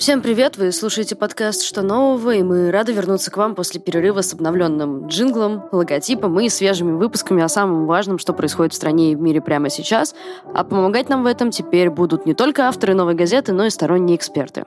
Всем привет! Вы слушаете подкаст «Что нового?» и мы рады вернуться к вам после перерыва с обновленным джинглом, логотипом и свежими выпусками о самом важном, что происходит в стране и в мире прямо сейчас. А помогать нам в этом теперь будут не только авторы новой газеты, но и сторонние эксперты.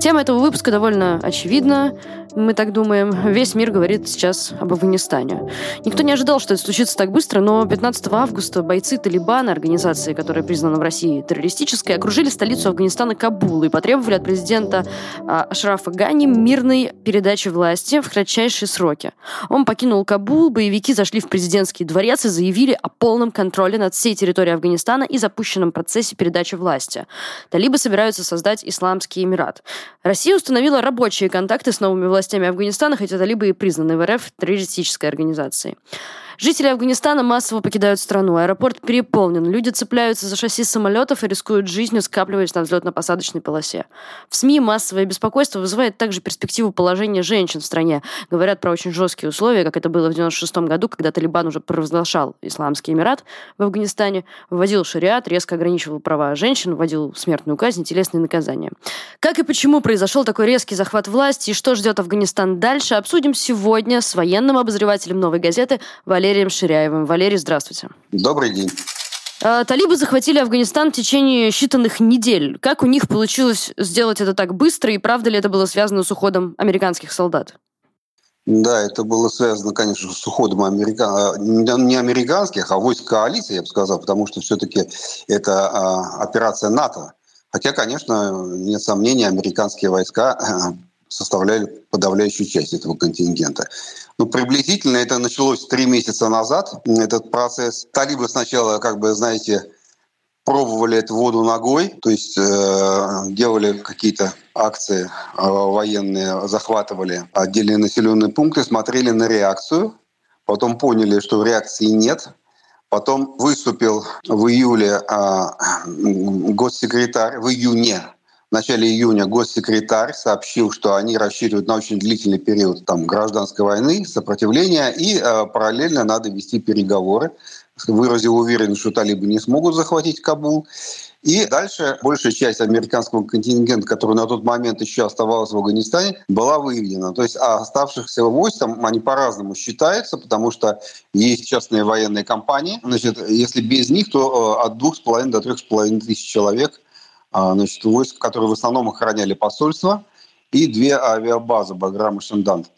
Тема этого выпуска довольно очевидна мы так думаем, весь мир говорит сейчас об Афганистане. Никто не ожидал, что это случится так быстро, но 15 августа бойцы Талибана, организации, которая признана в России террористической, окружили столицу Афганистана Кабул и потребовали от президента а, Ашрафа Гани мирной передачи власти в кратчайшие сроки. Он покинул Кабул, боевики зашли в президентский дворец и заявили о полном контроле над всей территорией Афганистана и запущенном процессе передачи власти. Талибы собираются создать Исламский Эмират. Россия установила рабочие контакты с новыми властями властями Афганистана, хотя талибы и признаны в РФ террористической организацией. Жители Афганистана массово покидают страну. Аэропорт переполнен. Люди цепляются за шасси самолетов и рискуют жизнью, скапливаясь на взлетно-посадочной полосе. В СМИ массовое беспокойство вызывает также перспективу положения женщин в стране. Говорят про очень жесткие условия, как это было в 96 году, когда Талибан уже провозглашал Исламский Эмират в Афганистане, вводил шариат, резко ограничивал права женщин, вводил смертную казнь, телесные наказания. Как и почему произошел такой резкий захват власти и что ждет Афганистан дальше, обсудим сегодня с военным обозревателем «Новой газеты» Валерием Валерием Ширяевым. Валерий, здравствуйте. Добрый день. А, талибы захватили Афганистан в течение считанных недель. Как у них получилось сделать это так быстро, и правда ли это было связано с уходом американских солдат? Да, это было связано, конечно, с уходом америка... А, не американских, а войск коалиции, я бы сказал, потому что все-таки это а, операция НАТО. Хотя, конечно, нет сомнений, американские войска составляли подавляющую часть этого контингента. Ну, приблизительно это началось три месяца назад, этот процесс. Талибы сначала, как бы, знаете, пробовали эту воду ногой, то есть э, делали какие-то акции э, военные, захватывали отдельные населенные пункты, смотрели на реакцию, потом поняли, что реакции нет, потом выступил в июле э, госсекретарь, в июне в начале июня госсекретарь сообщил, что они рассчитывают на очень длительный период там, гражданской войны, сопротивления, и э, параллельно надо вести переговоры. Выразил уверенность, что талибы не смогут захватить Кабул. И дальше большая часть американского контингента, который на тот момент еще оставался в Афганистане, была выведена. То есть а оставшихся войск там они по-разному считаются, потому что есть частные военные компании. Значит, если без них, то э, от двух с половиной до трех с половиной тысяч человек значит, войск, которые в основном охраняли посольство, и две авиабазы Баграм и Шендант.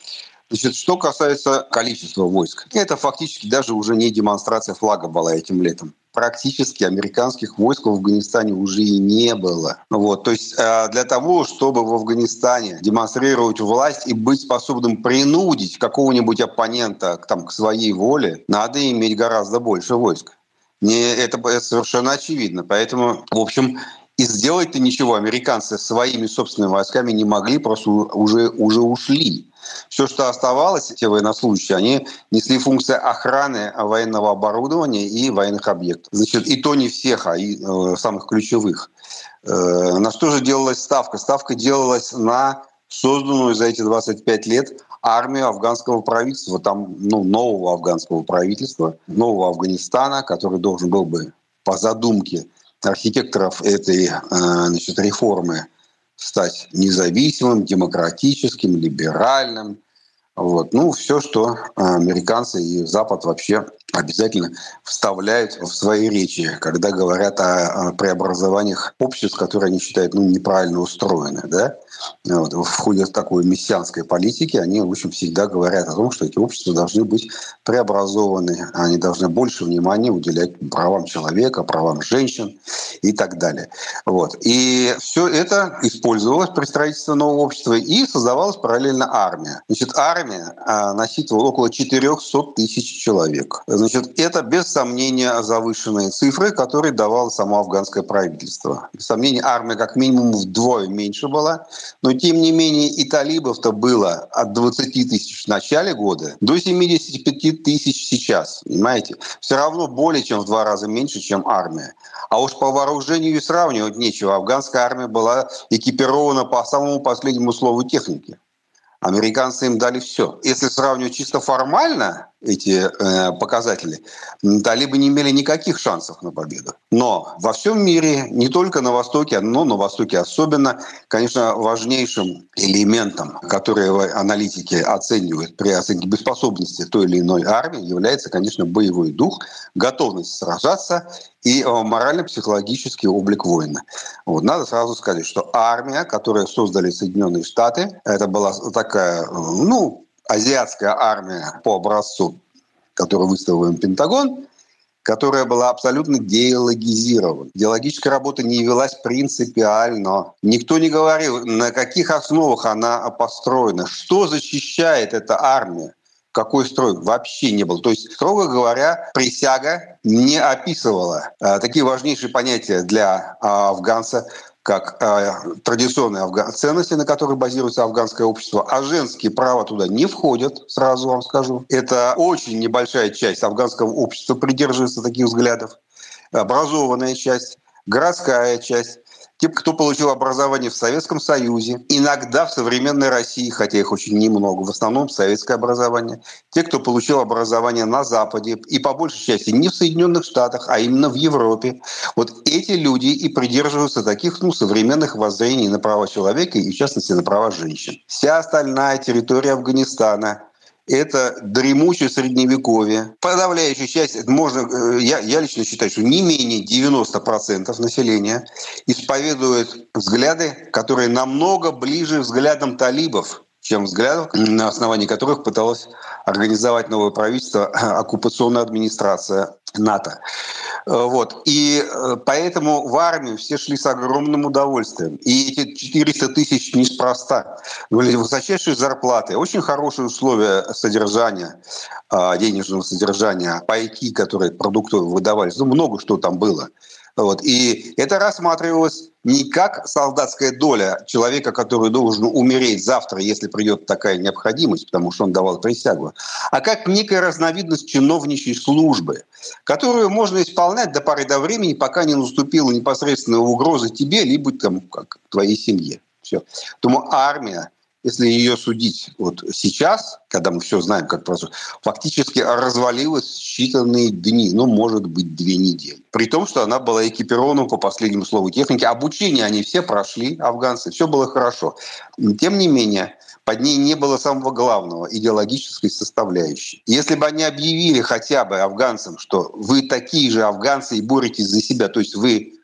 Значит, что касается количества войск, это фактически даже уже не демонстрация флага была этим летом. Практически американских войск в Афганистане уже и не было. Вот, то есть э, для того, чтобы в Афганистане демонстрировать власть и быть способным принудить какого-нибудь оппонента там, к своей воле, надо иметь гораздо больше войск. Не, это совершенно очевидно. Поэтому, в общем, и сделать-то ничего американцы своими собственными войсками не могли, просто уже, уже ушли. Все, что оставалось, те военнослужащие, они несли функции охраны военного оборудования и военных объектов. Значит, и то не всех, а и э, самых ключевых. Э, на что же делалась ставка? Ставка делалась на созданную за эти 25 лет армию афганского правительства, там, ну, нового афганского правительства, нового Афганистана, который должен был бы по задумке архитекторов этой э, значит, реформы стать независимым, демократическим, либеральным. Вот. Ну, все, что американцы и Запад вообще обязательно вставляют в свои речи, когда говорят о преобразованиях обществ, которые они считают ну, неправильно устроены. Да? Вот. В ходе такой мессианской политики они, в общем, всегда говорят о том, что эти общества должны быть преобразованы, они должны больше внимания уделять правам человека, правам женщин и так далее. Вот. И все это использовалось при строительстве нового общества и создавалась параллельно армия. Значит, армия а, насчитывала около 400 тысяч человек Значит, это без сомнения завышенные цифры, которые давало само афганское правительство. Без сомнения, армия как минимум вдвое меньше была, но тем не менее и талибов-то было от 20 тысяч в начале года до 75 тысяч сейчас, понимаете? Все равно более чем в два раза меньше, чем армия. А уж по вооружению и сравнивать нечего. Афганская армия была экипирована по самому последнему слову техники. Американцы им дали все. Если сравнивать чисто формально эти э, показатели, талибы не имели никаких шансов на победу. Но во всем мире, не только на Востоке, но на Востоке особенно, конечно, важнейшим элементом, который аналитики оценивают при оценке боеспособности той или иной армии, является, конечно, боевой дух, готовность сражаться и э, морально-психологический облик воина. Вот. Надо сразу сказать, что армия, которую создали Соединенные Штаты, это была такая, э, ну, азиатская армия по образцу, которую выставил им Пентагон, которая была абсолютно деологизирована. Идеологическая работа не велась принципиально. Никто не говорил, на каких основах она построена, что защищает эта армия какой строй вообще не был. То есть, строго говоря, присяга не описывала э, такие важнейшие понятия для э, афганца, как э, традиционные афган... ценности, на которых базируется афганское общество, а женские права туда не входят, сразу вам скажу. Это очень небольшая часть афганского общества придерживается таких взглядов. Образованная часть, городская часть, те, кто получил образование в Советском Союзе, иногда в современной России, хотя их очень немного, в основном советское образование, те, кто получил образование на Западе и по большей части не в Соединенных Штатах, а именно в Европе, вот эти люди и придерживаются таких ну, современных воззрений на права человека и, в частности, на права женщин. Вся остальная территория Афганистана это дремучее средневековье. Подавляющая часть, можно, э, я, я лично считаю, что не менее 90% населения исповедует взгляды, которые намного ближе взглядам талибов, чем взглядов, на основании которых пыталась организовать новое правительство оккупационная администрация НАТО. Э, вот. И э, поэтому в армию все шли с огромным удовольствием. И эти 400 тысяч неспроста. Были высочайшие зарплаты, очень хорошие условия содержания, а, денежного содержания, пайки, которые продукты выдавались. Ну, много что там было. Вот. И это рассматривалось не как солдатская доля человека, который должен умереть завтра, если придет такая необходимость, потому что он давал присягу, а как некая разновидность чиновничьей службы, которую можно исполнять до поры до времени, пока не наступила непосредственная угроза тебе, либо там, как, твоей семье. Все. Поэтому армия если ее судить вот сейчас, когда мы все знаем, как происходит, фактически развалилась считанные дни, ну, может быть, две недели. При том, что она была экипирована по последнему слову техники. Обучение они все прошли, афганцы, все было хорошо. Тем не менее, под ней не было самого главного идеологической составляющей. Если бы они объявили хотя бы афганцам, что вы такие же афганцы и боретесь за себя, то есть вы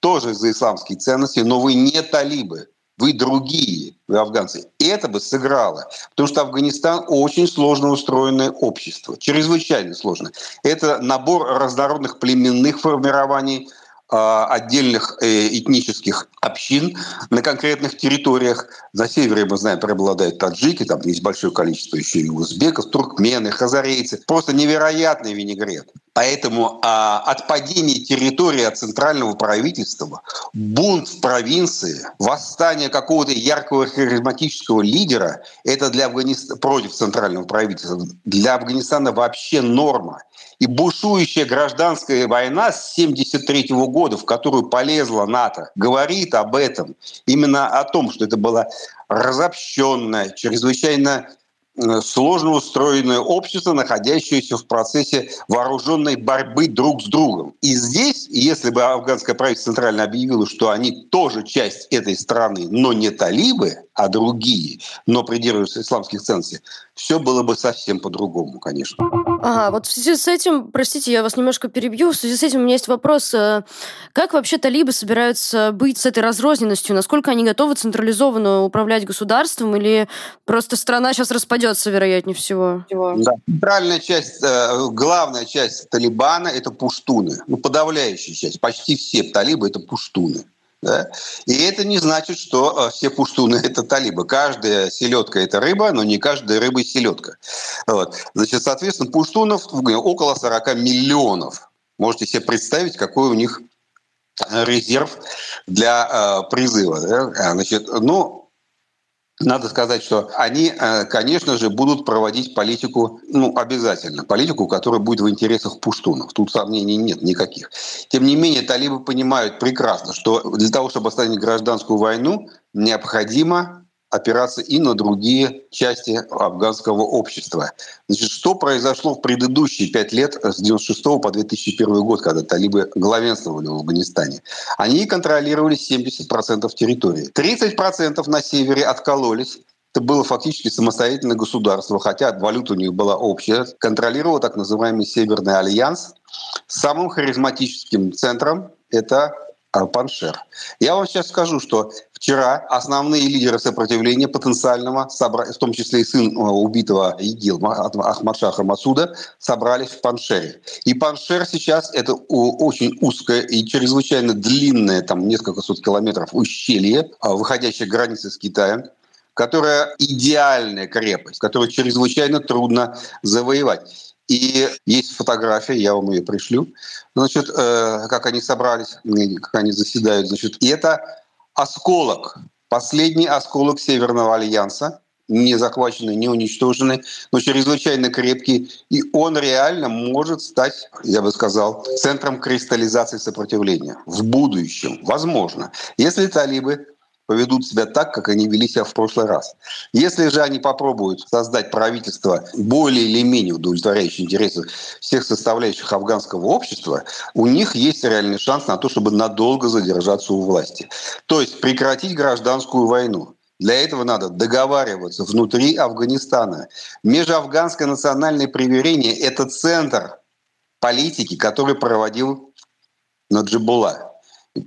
тоже за исламские ценности, но вы не талибы, вы другие, вы афганцы. И это бы сыграло. Потому что Афганистан очень сложно устроенное общество, чрезвычайно сложно. Это набор разнородных племенных формирований, отдельных э, этнических общин на конкретных территориях. На севере, мы знаем, преобладают таджики, там есть большое количество еще и узбеков, туркмены, хазарейцы. Просто невероятный винегрет. Поэтому а, от падения территории от центрального правительства, бунт в провинции, восстание какого-то яркого харизматического лидера – это для Афганистана, против центрального правительства, для Афганистана вообще норма. И бушующая гражданская война с 1973 года, в которую полезла НАТО, говорит об этом. Именно о том, что это было разобщенное, чрезвычайно Э, сложно устроенное общество, находящееся в процессе вооруженной борьбы друг с другом. И здесь, если бы афганское правительство центрально объявило, что они тоже часть этой страны, но не талибы, а другие, но придерживаются исламских ценностей, все было бы совсем по-другому, конечно. Ага, вот в связи с этим, простите, я вас немножко перебью, в связи с этим у меня есть вопрос, э, как вообще талибы собираются быть с этой разрозненностью? Насколько они готовы централизованно управлять государством или просто страна сейчас распадется, вероятнее всего? Да. Центральная часть, э, главная часть Талибана – это пуштуны. Ну, подавляющая часть. Почти все талибы – это пуштуны. Да? И это не значит, что все пуштуны – это талибы. Каждая селедка – это рыба, но не каждая рыба – селедка. Вот. Значит, соответственно, пуштунов около 40 миллионов. Можете себе представить, какой у них резерв для э, призыва. Да? Значит, ну, надо сказать, что они, э, конечно же, будут проводить политику, ну, обязательно, политику, которая будет в интересах пуштунов. Тут сомнений нет никаких. Тем не менее, талибы понимают прекрасно, что для того, чтобы остановить гражданскую войну, необходимо опираться и на другие части афганского общества. Значит, что произошло в предыдущие пять лет с 96 по 2001 год, когда талибы главенствовали в Афганистане? Они контролировали 70% территории. 30% на севере откололись, это было фактически самостоятельное государство, хотя валюта у них была общая, контролировал так называемый Северный альянс. Самым харизматическим центром это Паншер. Я вам сейчас скажу, что вчера основные лидеры сопротивления потенциального, в том числе и сын э, убитого ИГИЛ Ахмадшаха Масуда, собрались в Паншере. И Паншер сейчас это очень узкое и чрезвычайно длинное, там несколько сот километров ущелье, а, выходящее к границе с Китаем, которая идеальная крепость, которую чрезвычайно трудно завоевать. И есть фотография, я вам ее пришлю. Значит, э, как они собрались, как они заседают. Значит, и это осколок, последний осколок Северного альянса, не захваченный, не уничтоженный, но чрезвычайно крепкий. И он реально может стать, я бы сказал, центром кристаллизации сопротивления в будущем. Возможно. Если талибы поведут себя так, как они вели себя в прошлый раз. Если же они попробуют создать правительство более или менее удовлетворяющее интересы всех составляющих афганского общества, у них есть реальный шанс на то, чтобы надолго задержаться у власти. То есть прекратить гражданскую войну. Для этого надо договариваться внутри Афганистана. Межафганское национальное примирение – это центр политики, который проводил Наджибулла.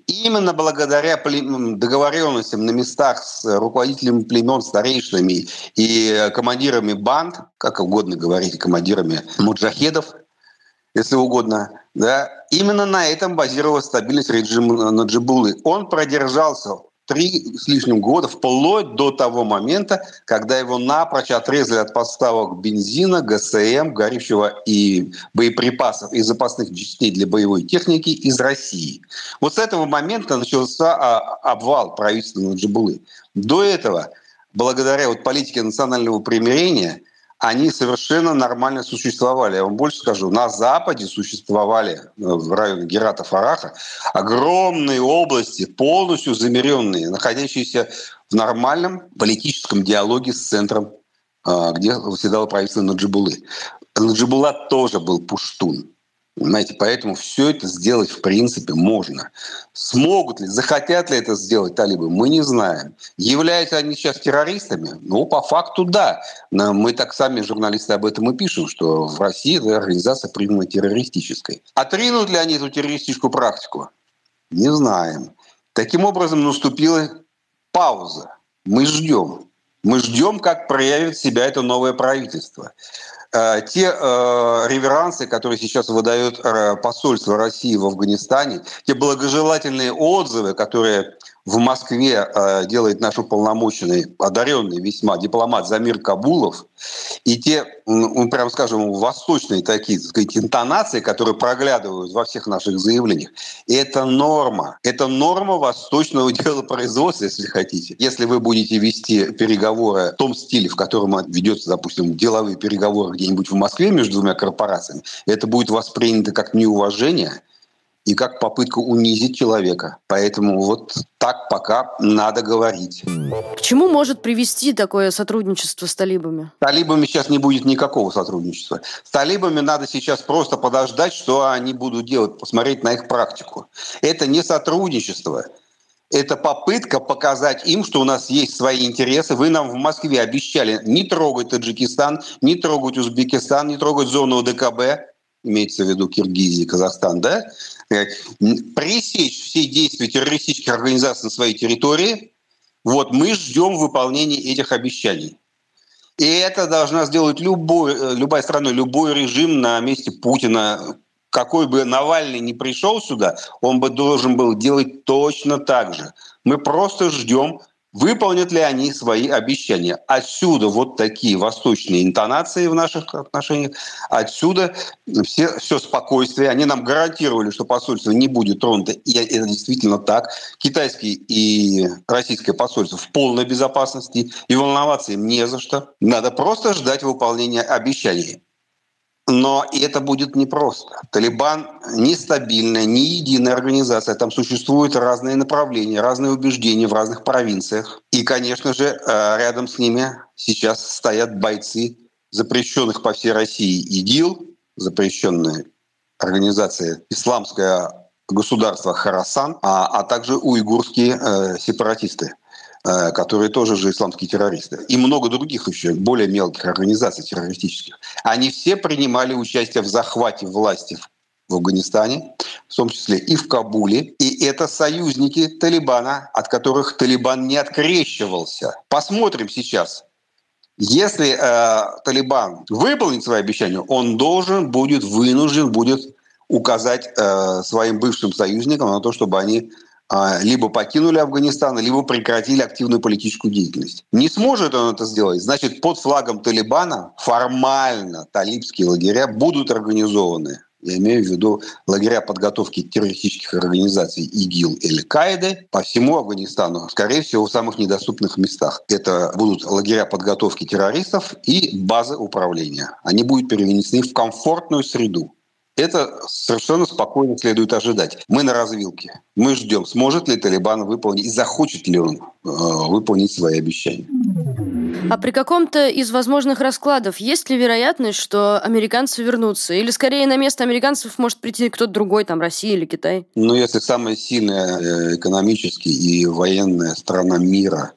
Именно благодаря договоренностям на местах с руководителями племен, старейшинами и командирами банд, как угодно говорить, командирами муджахедов, если угодно, да, именно на этом базировалась стабильность режима Наджибулы. Он продержался три с лишним года, вплоть до того момента, когда его напрочь отрезали от поставок бензина, ГСМ, горючего и боеприпасов и запасных частей для боевой техники из России. Вот с этого момента начался а, обвал правительства Наджибулы. До этого, благодаря вот политике национального примирения, они совершенно нормально существовали. Я вам больше скажу, на Западе существовали, э, в районе Герата Фараха, огромные области, полностью замеренные, находящиеся в нормальном политическом диалоге с центром, э, где восседало правительство Наджибулы. Наджибула тоже был пуштун. Понимаете, поэтому все это сделать в принципе можно. Смогут ли, захотят ли это сделать талибы, мы не знаем. Являются они сейчас террористами? Ну, по факту да. Но мы так сами, журналисты, об этом и пишем, что в России эта организация признана террористической. Отринут ли они эту террористическую практику? Не знаем. Таким образом, наступила пауза. Мы ждем. Мы ждем, как проявит себя это новое правительство. Э, те э, реверансы, которые сейчас выдает э, посольство России в Афганистане, те благожелательные отзывы, которые в Москве э, делает наш уполномоченный, одаренный весьма дипломат Замир Кабулов, и те, ну, прям скажем, восточные такие, так сказать, интонации, которые проглядывают во всех наших заявлениях, это норма. Это норма восточного делопроизводства, если хотите. Если вы будете вести переговоры в том стиле, в котором ведется, допустим, деловые переговоры где-нибудь в Москве между двумя корпорациями, это будет воспринято как неуважение – и как попытка унизить человека. Поэтому вот так пока надо говорить. К чему может привести такое сотрудничество с талибами? С талибами сейчас не будет никакого сотрудничества. С талибами надо сейчас просто подождать, что они будут делать, посмотреть на их практику. Это не сотрудничество. Это попытка показать им, что у нас есть свои интересы. Вы нам в Москве обещали не трогать Таджикистан, не трогать Узбекистан, не трогать зону ДКБ имеется в виду Киргизия, Казахстан, да, э, пресечь все действия террористических организаций на своей территории, вот мы ждем выполнения этих обещаний. И это должна сделать любой, э, любая страна, любой режим на месте Путина, какой бы Навальный не пришел сюда, он бы должен был делать точно так же. Мы просто ждем, выполнят ли они свои обещания. Отсюда вот такие восточные интонации в наших отношениях, отсюда все, все спокойствие. Они нам гарантировали, что посольство не будет тронуто, и это действительно так. Китайские и российское посольство в полной безопасности, и волноваться им не за что. Надо просто ждать выполнения обещаний. Но это будет непросто. Талибан нестабильная, не единая организация. Там существуют разные направления, разные убеждения в разных провинциях. И, конечно же, э, рядом с ними сейчас стоят бойцы запрещенных по всей России ИГИЛ, запрещенная организация «Исламское государство Харасан», а, а также уйгурские э, сепаратисты – которые тоже же исламские террористы, и много других еще, более мелких организаций террористических. Они все принимали участие в захвате власти в Афганистане, в том числе и в Кабуле. И это союзники Талибана, от которых Талибан не открещивался. Посмотрим сейчас. Если э, Талибан выполнит свои обещания, он должен будет, вынужден будет указать э, своим бывшим союзникам на то, чтобы они либо покинули Афганистан, либо прекратили активную политическую деятельность. Не сможет он это сделать, значит, под флагом Талибана формально талибские лагеря будут организованы. Я имею в виду лагеря подготовки террористических организаций ИГИЛ или Каиды по всему Афганистану, скорее всего, в самых недоступных местах. Это будут лагеря подготовки террористов и базы управления. Они будут перенесены в комфортную среду. Это совершенно спокойно следует ожидать. Мы на развилке. Мы ждем, сможет ли Талибан выполнить и захочет ли он э, выполнить свои обещания. А при каком-то из возможных раскладов есть ли вероятность, что американцы вернутся? Или скорее на место американцев может прийти кто-то другой, там Россия или Китай? Ну, если самая сильная э, экономически и военная страна мира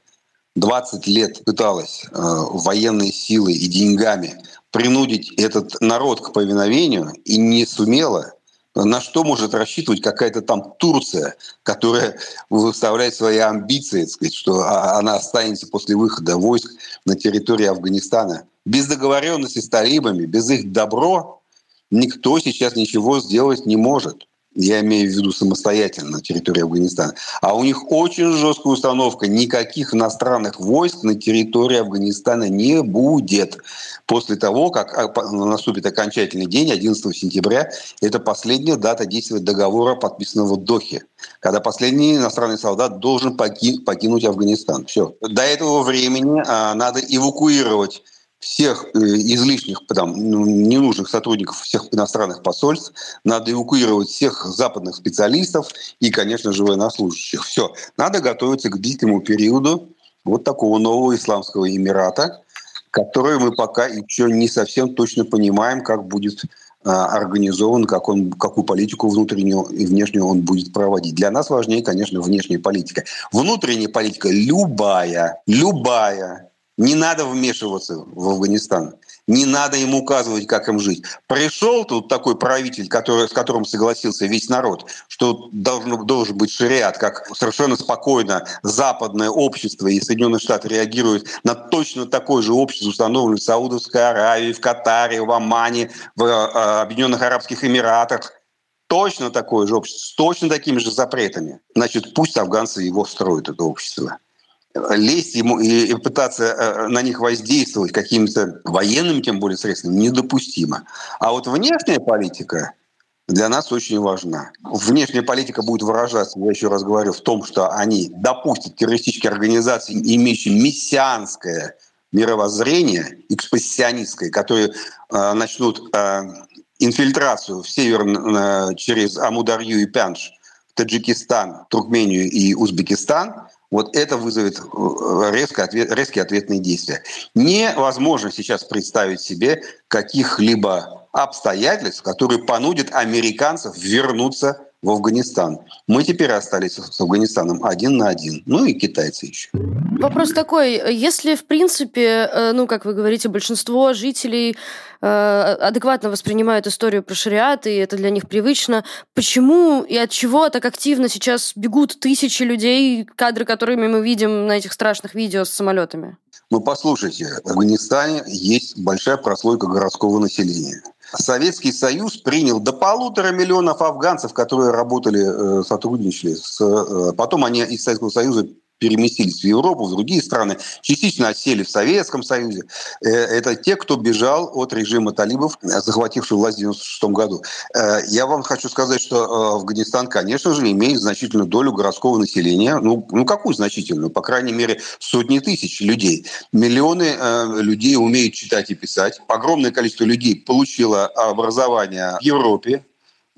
20 лет пыталась э, военной силой и деньгами принудить этот народ к повиновению и не сумела, на что может рассчитывать какая-то там Турция, которая выставляет свои амбиции, сказать, что а, она останется после выхода войск на территории Афганистана. Без договоренности с талибами, без их добро никто сейчас ничего сделать не может я имею в виду самостоятельно на территории Афганистана. А у них очень жесткая установка. Никаких иностранных войск на территории Афганистана не будет. После того, как а, наступит окончательный день, 11 сентября, это последняя дата действия договора, подписанного в Дохе, когда последний иностранный солдат должен покинуть Афганистан. Все. До этого времени а, надо эвакуировать всех э, излишних, там, ну, ненужных сотрудников всех иностранных посольств, надо эвакуировать всех западных специалистов и, конечно же, военнослужащих. Все. Надо готовиться к длительному периоду вот такого нового исламского эмирата, который мы пока еще не совсем точно понимаем, как будет а, организован, как он, какую политику внутреннюю и внешнюю он будет проводить. Для нас важнее, конечно, внешняя политика. Внутренняя политика любая, любая, не надо вмешиваться в Афганистан. Не надо им указывать, как им жить. Пришел тут такой правитель, который, с которым согласился весь народ, что должен, должен быть шариат, как совершенно спокойно западное общество и Соединенные Штаты реагируют на точно такое же общество, установленное в Саудовской Аравии, в Катаре, в Омане, в э, Объединенных Арабских Эмиратах. Точно такое же общество, с точно такими же запретами. Значит, пусть афганцы его строят, это общество лезть ему и, пытаться э, на них воздействовать какими-то военными, тем более средствами, недопустимо. А вот внешняя политика для нас очень важна. Внешняя политика будет выражаться, я еще раз говорю, в том, что они допустят террористические организации, имеющие мессианское мировоззрение, экспрессионистское, которые э, начнут э, инфильтрацию в север э, через Амударью и Пянш, Таджикистан, Туркмению и Узбекистан, вот это вызовет э, резко ответ, резкие ответные действия. Невозможно сейчас представить себе каких-либо обстоятельств, которые понудят американцев вернуться в Афганистан. Мы теперь остались с Афганистаном один на один. Ну и китайцы еще. Вопрос такой. Если, в принципе, э, ну, как вы говорите, большинство жителей э, адекватно воспринимают историю про шариат, и это для них привычно, почему и от чего так активно сейчас бегут тысячи людей, кадры, которыми мы видим на этих страшных видео с самолетами? Ну, послушайте, в Афганистане есть большая прослойка городского населения – Советский Союз принял до полутора миллионов афганцев, которые работали, э, сотрудничали. С, э, потом они из Советского Союза переместились в Европу, в другие страны, частично осели в Советском Союзе. Э, это те, кто бежал от режима талибов, захватившего власть в 1996 году. Э, я вам хочу сказать, что э, Афганистан, конечно же, имеет значительную долю городского населения. Ну, ну какую значительную? По крайней мере, сотни тысяч людей. Миллионы людей умеют читать и писать. Огромное количество людей получило образование в Европе,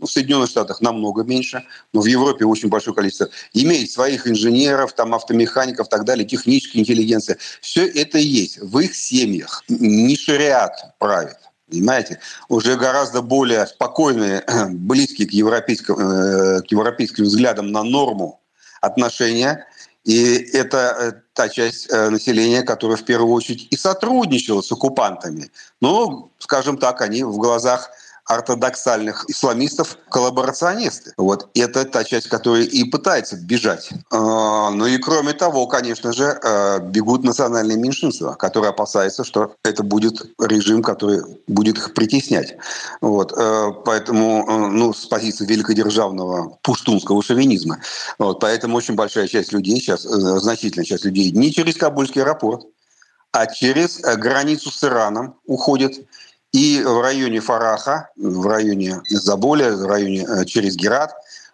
в Соединенных Штатах намного меньше, но в Европе очень большое количество. Имеет своих инженеров, там, автомехаников, так далее, техническая интеллигенция. Все это есть в их семьях. Не шариат правит. Понимаете? Уже гораздо более спокойные, близкие к европейским, э, к европейским взглядам на норму отношения. И это э, та часть э, населения, которая в первую очередь и сотрудничала с оккупантами. Но, скажем так, они в глазах ортодоксальных исламистов коллаборационисты. Вот это та часть, которая и пытается бежать. А, ну и кроме того, конечно же, а, бегут национальные меньшинства, которые опасаются, что это будет режим, который будет их притеснять. Вот. А, поэтому, ну, с позиции великодержавного пуштунского шовинизма. Вот. Поэтому очень большая часть людей сейчас, э, значительная часть людей не через Кабульский аэропорт, а через э, границу с Ираном уходят и в районе Фараха, в районе Заболя, в районе э, через Герат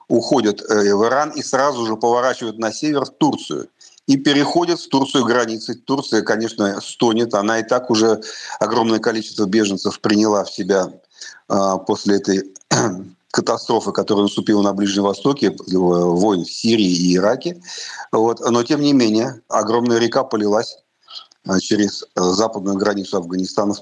уходят э, в Иран и сразу же поворачивают на север в Турцию и переходят в Турцию границы. Турция, конечно, стонет. Она и так уже огромное количество беженцев приняла в себя э, после этой катастрофы, которая наступила на Ближнем Востоке, войн в Сирии и Ираке. Вот. Но, тем не менее, огромная река полилась Э, через э, западную границу Афганистана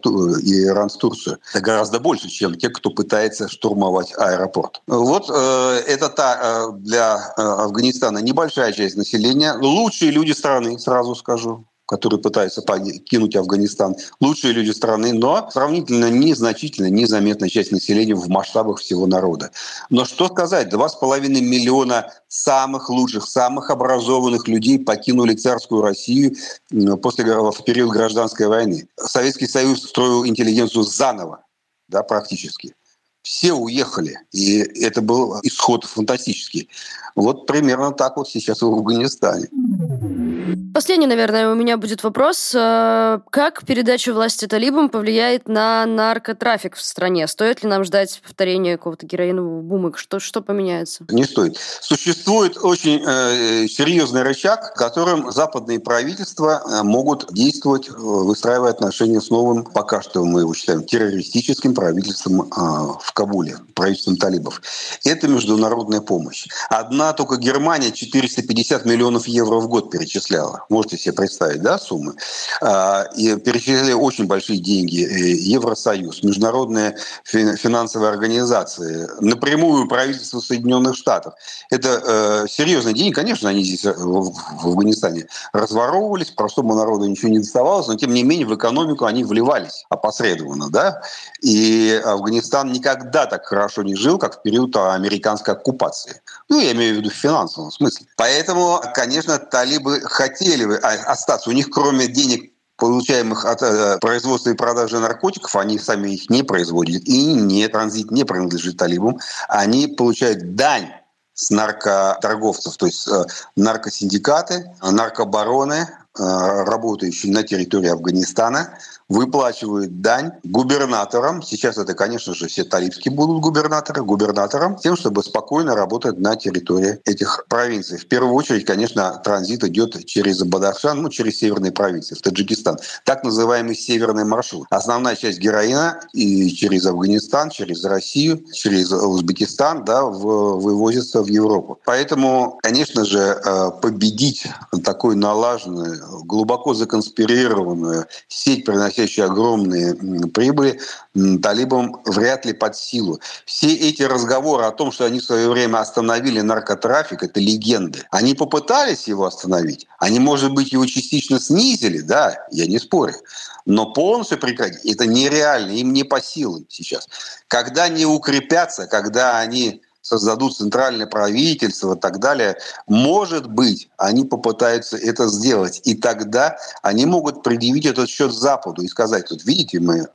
и Иран с Турцией. Это гораздо больше, чем те, кто пытается штурмовать аэропорт. Вот э, это та для Афганистана небольшая часть населения. Лучшие люди страны, сразу скажу которые пытаются покинуть Афганистан, лучшие люди страны, но сравнительно незначительная, незаметная часть населения в масштабах всего народа. Но что сказать, 2,5 миллиона самых лучших, самых образованных людей покинули царскую Россию после, в период гражданской войны. Советский Союз строил интеллигенцию заново, да, практически. Все уехали, и это был исход фантастический. Вот примерно так вот сейчас в Афганистане. Последний, наверное, у меня будет вопрос. Э, как передача власти талибам повлияет на наркотрафик в стране? Стоит ли нам ждать повторения какого-то героинового бума? Что, что поменяется? Не стоит. Существует очень э, серьезный рычаг, которым западные правительства э, могут действовать, э, выстраивая отношения с новым, пока что мы его считаем, террористическим правительством э, в Кабуле, правительством талибов. Это международная помощь. Одна только Германия 450 миллионов евро в год перечисляет перечисляла. Можете себе представить, да, суммы? А, и перечисляли очень большие деньги. Э, Евросоюз, международные финансовые организации, напрямую правительство Соединенных Штатов. Это э, серьезные деньги. Конечно, они здесь э, в Афганистане разворовывались, простому народу ничего не доставалось, но тем не менее в экономику они вливались опосредованно. Да? И Афганистан никогда так хорошо не жил, как в период американской оккупации. Ну, я имею в виду в финансовом смысле. Поэтому, конечно, талибы хотели бы а, остаться. У них кроме денег получаемых от э, производства и продажи наркотиков, они сами их не производят, и не транзит не принадлежит талибам, они получают дань с наркоторговцев, то есть э, наркосиндикаты, наркобароны, э, работающие на территории Афганистана, выплачивают дань губернаторам. Сейчас это, конечно же, все талибские будут губернаторы, губернаторам, тем, чтобы спокойно работать на территории этих провинций. В первую очередь, конечно, транзит идет через Бадахшан, ну, через северные провинции, в Таджикистан. Так называемый северный маршрут. Основная часть героина и через Афганистан, через Россию, через Узбекистан, да, в, вывозится в Европу. Поэтому, конечно же, э, победить такой налаженную, глубоко законспирированную сеть, приносящую приносящие огромные прибыли, талибам вряд ли под силу. Все эти разговоры о том, что они в свое время остановили наркотрафик, это легенды. Они попытались его остановить. Они, может быть, его частично снизили, да, я не спорю. Но полностью прекратить это нереально, им не по силам сейчас. Когда они укрепятся, когда они создадут центральное правительство и так далее, может быть, они попытаются это сделать. И тогда они могут предъявить этот счет Западу и сказать, вот видите, мы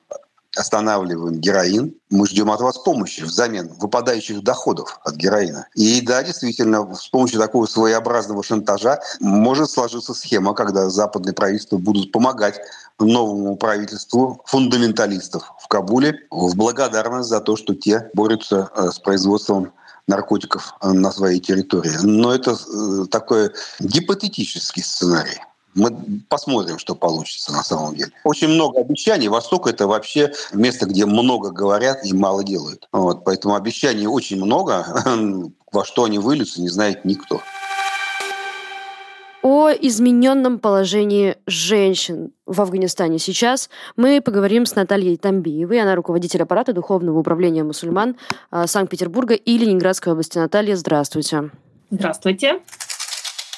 останавливаем героин, мы ждем от вас помощи взамен выпадающих доходов от героина. И да, действительно, с помощью такого своеобразного шантажа может сложиться схема, когда западные правительства будут помогать новому правительству фундаменталистов в Кабуле в благодарность за то, что те борются э, с производством наркотиков э, на своей территории. Но это э, такой гипотетический сценарий. Мы посмотрим, что получится на самом деле. Очень много обещаний. Восток – это вообще место, где много говорят и мало делают. Вот, поэтому обещаний очень много. Во что они выльются, не знает никто. О измененном положении женщин в Афганистане сейчас мы поговорим с Натальей Тамбиевой. Она руководитель аппарата Духовного управления мусульман а, Санкт-Петербурга и Ленинградской области. Наталья, здравствуйте. Здравствуйте.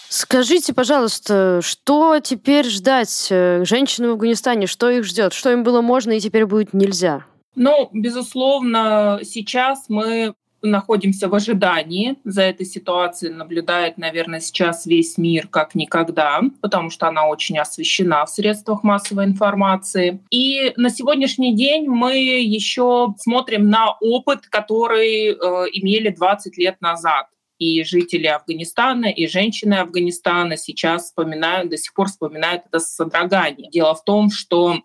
Скажите, пожалуйста, что теперь ждать э, женщин в Афганистане? Что их ждет? Что им было можно и теперь будет нельзя? Ну, безусловно, сейчас мы находимся в ожидании. За этой ситуацией наблюдает, наверное, сейчас весь мир как никогда, потому что она очень освещена в средствах массовой информации. И на сегодняшний день мы еще смотрим на опыт, который э, имели 20 лет назад и жители Афганистана, и женщины Афганистана сейчас вспоминают, до сих пор вспоминают это с содроганием. Дело в том, что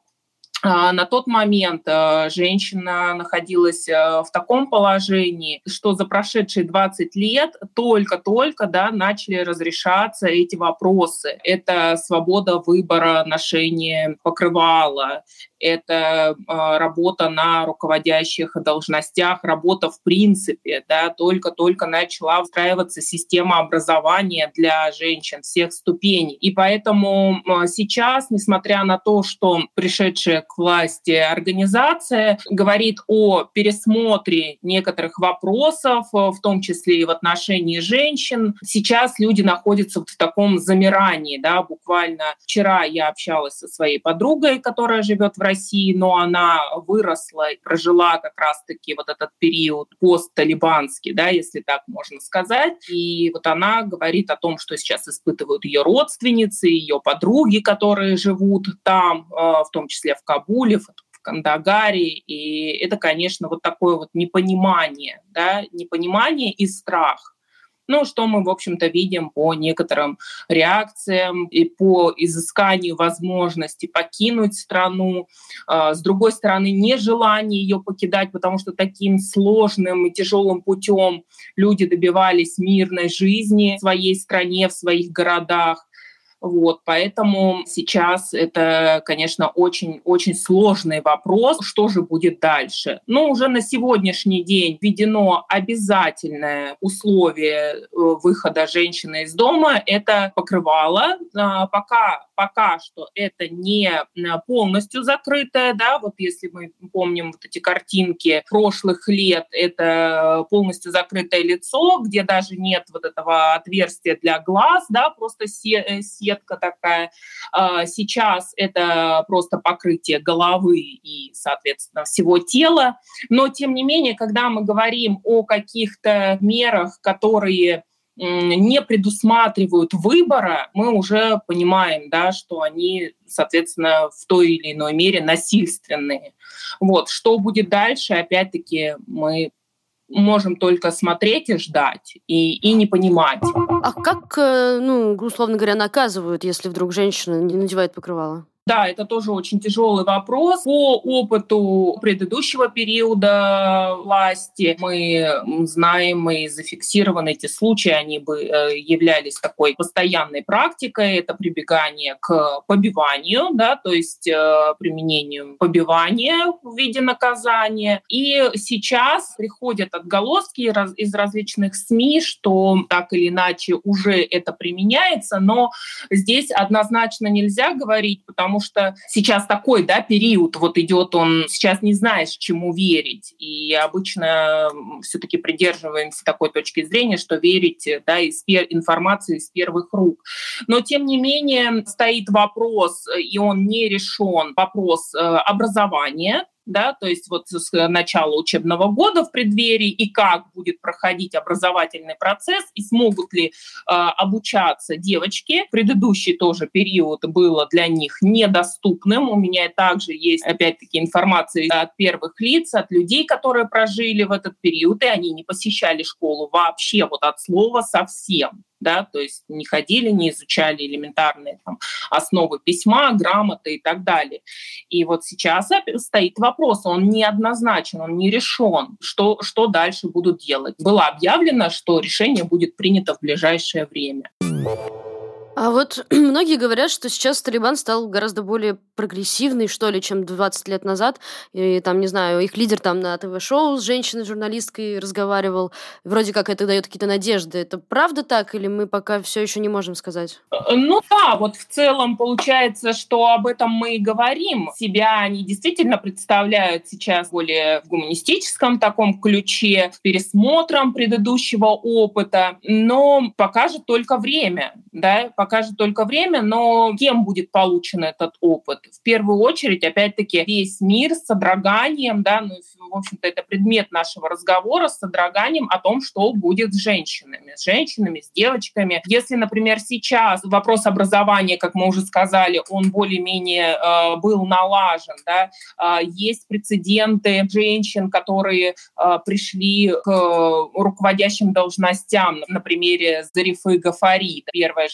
на тот момент э, женщина находилась э, в таком положении, что за прошедшие 20 лет только-только да, начали разрешаться эти вопросы. Это свобода выбора ношения покрывала, это а, работа на руководящих должностях, работа в принципе, да, только-только начала встраиваться система образования для женщин всех ступеней. И поэтому а, сейчас, несмотря на то, что пришедшая к власти организация говорит о пересмотре некоторых вопросов, в том числе и в отношении женщин, сейчас люди находятся в таком замирании, да, буквально вчера я общалась со своей подругой, которая живет в России, но она выросла и прожила как раз-таки вот этот период постталибанский, да, если так можно сказать. И вот она говорит о том, что сейчас испытывают ее родственницы, ее подруги, которые живут там, э, в том числе в Кабуле, в Кандагаре, и это, конечно, вот такое вот непонимание, да, непонимание и страх. Ну, что мы, в общем-то, видим по некоторым реакциям и по изысканию возможности покинуть страну. А, с другой стороны, нежелание ее покидать, потому что таким сложным и тяжелым путем люди добивались мирной жизни в своей стране, в своих городах. Вот, поэтому сейчас это, конечно, очень-очень сложный вопрос, что же будет дальше. Но уже на сегодняшний день введено обязательное условие э, выхода женщины из дома – это покрывало. А, пока пока что это не полностью закрытое, да, вот если мы помним вот эти картинки прошлых лет, это полностью закрытое лицо, где даже нет вот этого отверстия для глаз, да, просто э, сетка такая. А, сейчас это просто покрытие головы и, соответственно, всего тела. Но, тем не менее, когда мы говорим о каких-то мерах, которые не предусматривают выбора, мы уже понимаем, да, что они, соответственно, в той или иной мере насильственные. Вот. Что будет дальше, опять-таки, мы можем только смотреть и ждать, и, и не понимать. А как, э, ну, условно говоря, наказывают, если вдруг женщина не надевает покрывало? Да, это тоже очень тяжелый вопрос. По опыту предыдущего периода власти мы знаем и зафиксированы эти случаи, они бы э, являлись такой постоянной практикой. Это прибегание к побиванию, да, то есть э, применению побивания в виде наказания. И сейчас приходят отголоски из различных СМИ, что так или иначе уже это применяется, но здесь однозначно нельзя говорить, потому что сейчас такой да, период вот идет, он сейчас не знаешь, чему верить. И обычно все-таки придерживаемся такой точки зрения, что верить да, из пер... информации из первых рук. Но тем не менее стоит вопрос, и он не решен, вопрос э, образования да, то есть вот с начала учебного года в преддверии, и как будет проходить образовательный процесс, и смогут ли э, обучаться девочки. Предыдущий тоже период было для них недоступным. У меня также есть, опять-таки, информация от первых лиц, от людей, которые прожили в этот период, и они не посещали школу вообще, вот от слова совсем да, то есть не ходили, не изучали элементарные там, основы письма, грамоты и так далее. И вот сейчас стоит вопрос, он неоднозначен, он не решен, что, что дальше будут делать. Было объявлено, что решение будет принято в ближайшее время. А вот многие говорят, что сейчас Талибан стал гораздо более прогрессивный, что ли, чем 20 лет назад. И там, не знаю, их лидер там на ТВ-шоу с женщиной-журналисткой разговаривал. Вроде как это дает какие-то надежды. Это правда так или мы пока все еще не можем сказать? Э, ну да, вот в целом получается, что об этом мы и говорим. Себя они действительно представляют сейчас более в гуманистическом таком ключе, с пересмотром предыдущего опыта, но покажет только время, да, покажет только время, но кем будет получен этот опыт? В первую очередь, опять-таки, весь мир с содроганием, да, ну, в общем-то, это предмет нашего разговора с содроганием о том, что будет с женщинами, с женщинами, с девочками. Если, например, сейчас вопрос образования, как мы уже сказали, он более-менее э, был налажен, да, э, есть прецеденты женщин, которые э, пришли к руководящим должностям, на примере Зарифы Гафари, первая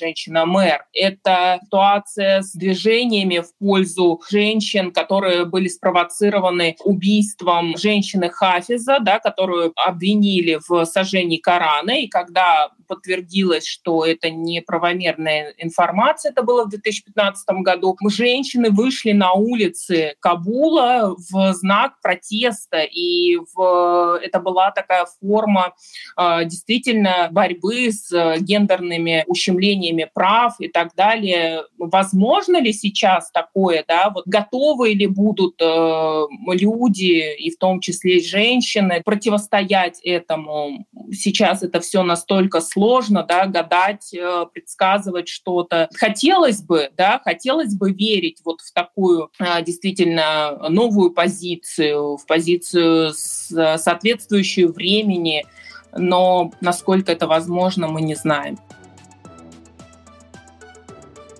женщина-мэр. Это ситуация с движениями в пользу женщин, которые были спровоцированы убийством женщины Хафиза, да, которую обвинили в сожжении Корана, и когда подтвердилось, что это неправомерная информация, это было в 2015 году, женщины вышли на улицы Кабула в знак протеста, и в, это была такая форма э, действительно борьбы с гендерными ущемлениями прав и так далее. Возможно ли сейчас такое, да, вот готовы ли будут э, люди, и в том числе женщины, противостоять этому? Сейчас это все настолько сложно, да, гадать, э, предсказывать что-то. Хотелось бы, да, хотелось бы верить вот в такую э, действительно новую позицию, в позицию соответствующую времени, но насколько это возможно, мы не знаем.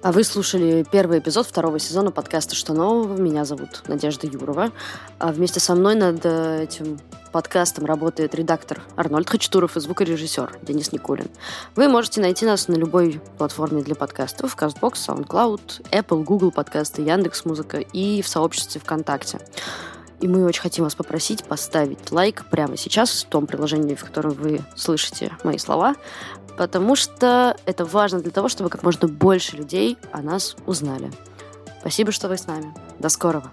А вы слушали первый эпизод второго сезона подкаста «Что нового?». Меня зовут Надежда Юрова. А вместе со мной над э, этим подкастом работает редактор Арнольд Хачатуров и звукорежиссер Денис Никулин. Вы можете найти нас на любой платформе для подкастов, CastBox, SoundCloud, Apple, Google подкасты, Яндекс.Музыка и в сообществе ВКонтакте. И мы очень хотим вас попросить поставить лайк прямо сейчас в том приложении, в котором вы слышите мои слова, потому что это важно для того, чтобы как можно больше людей о нас узнали. Спасибо, что вы с нами. До скорого!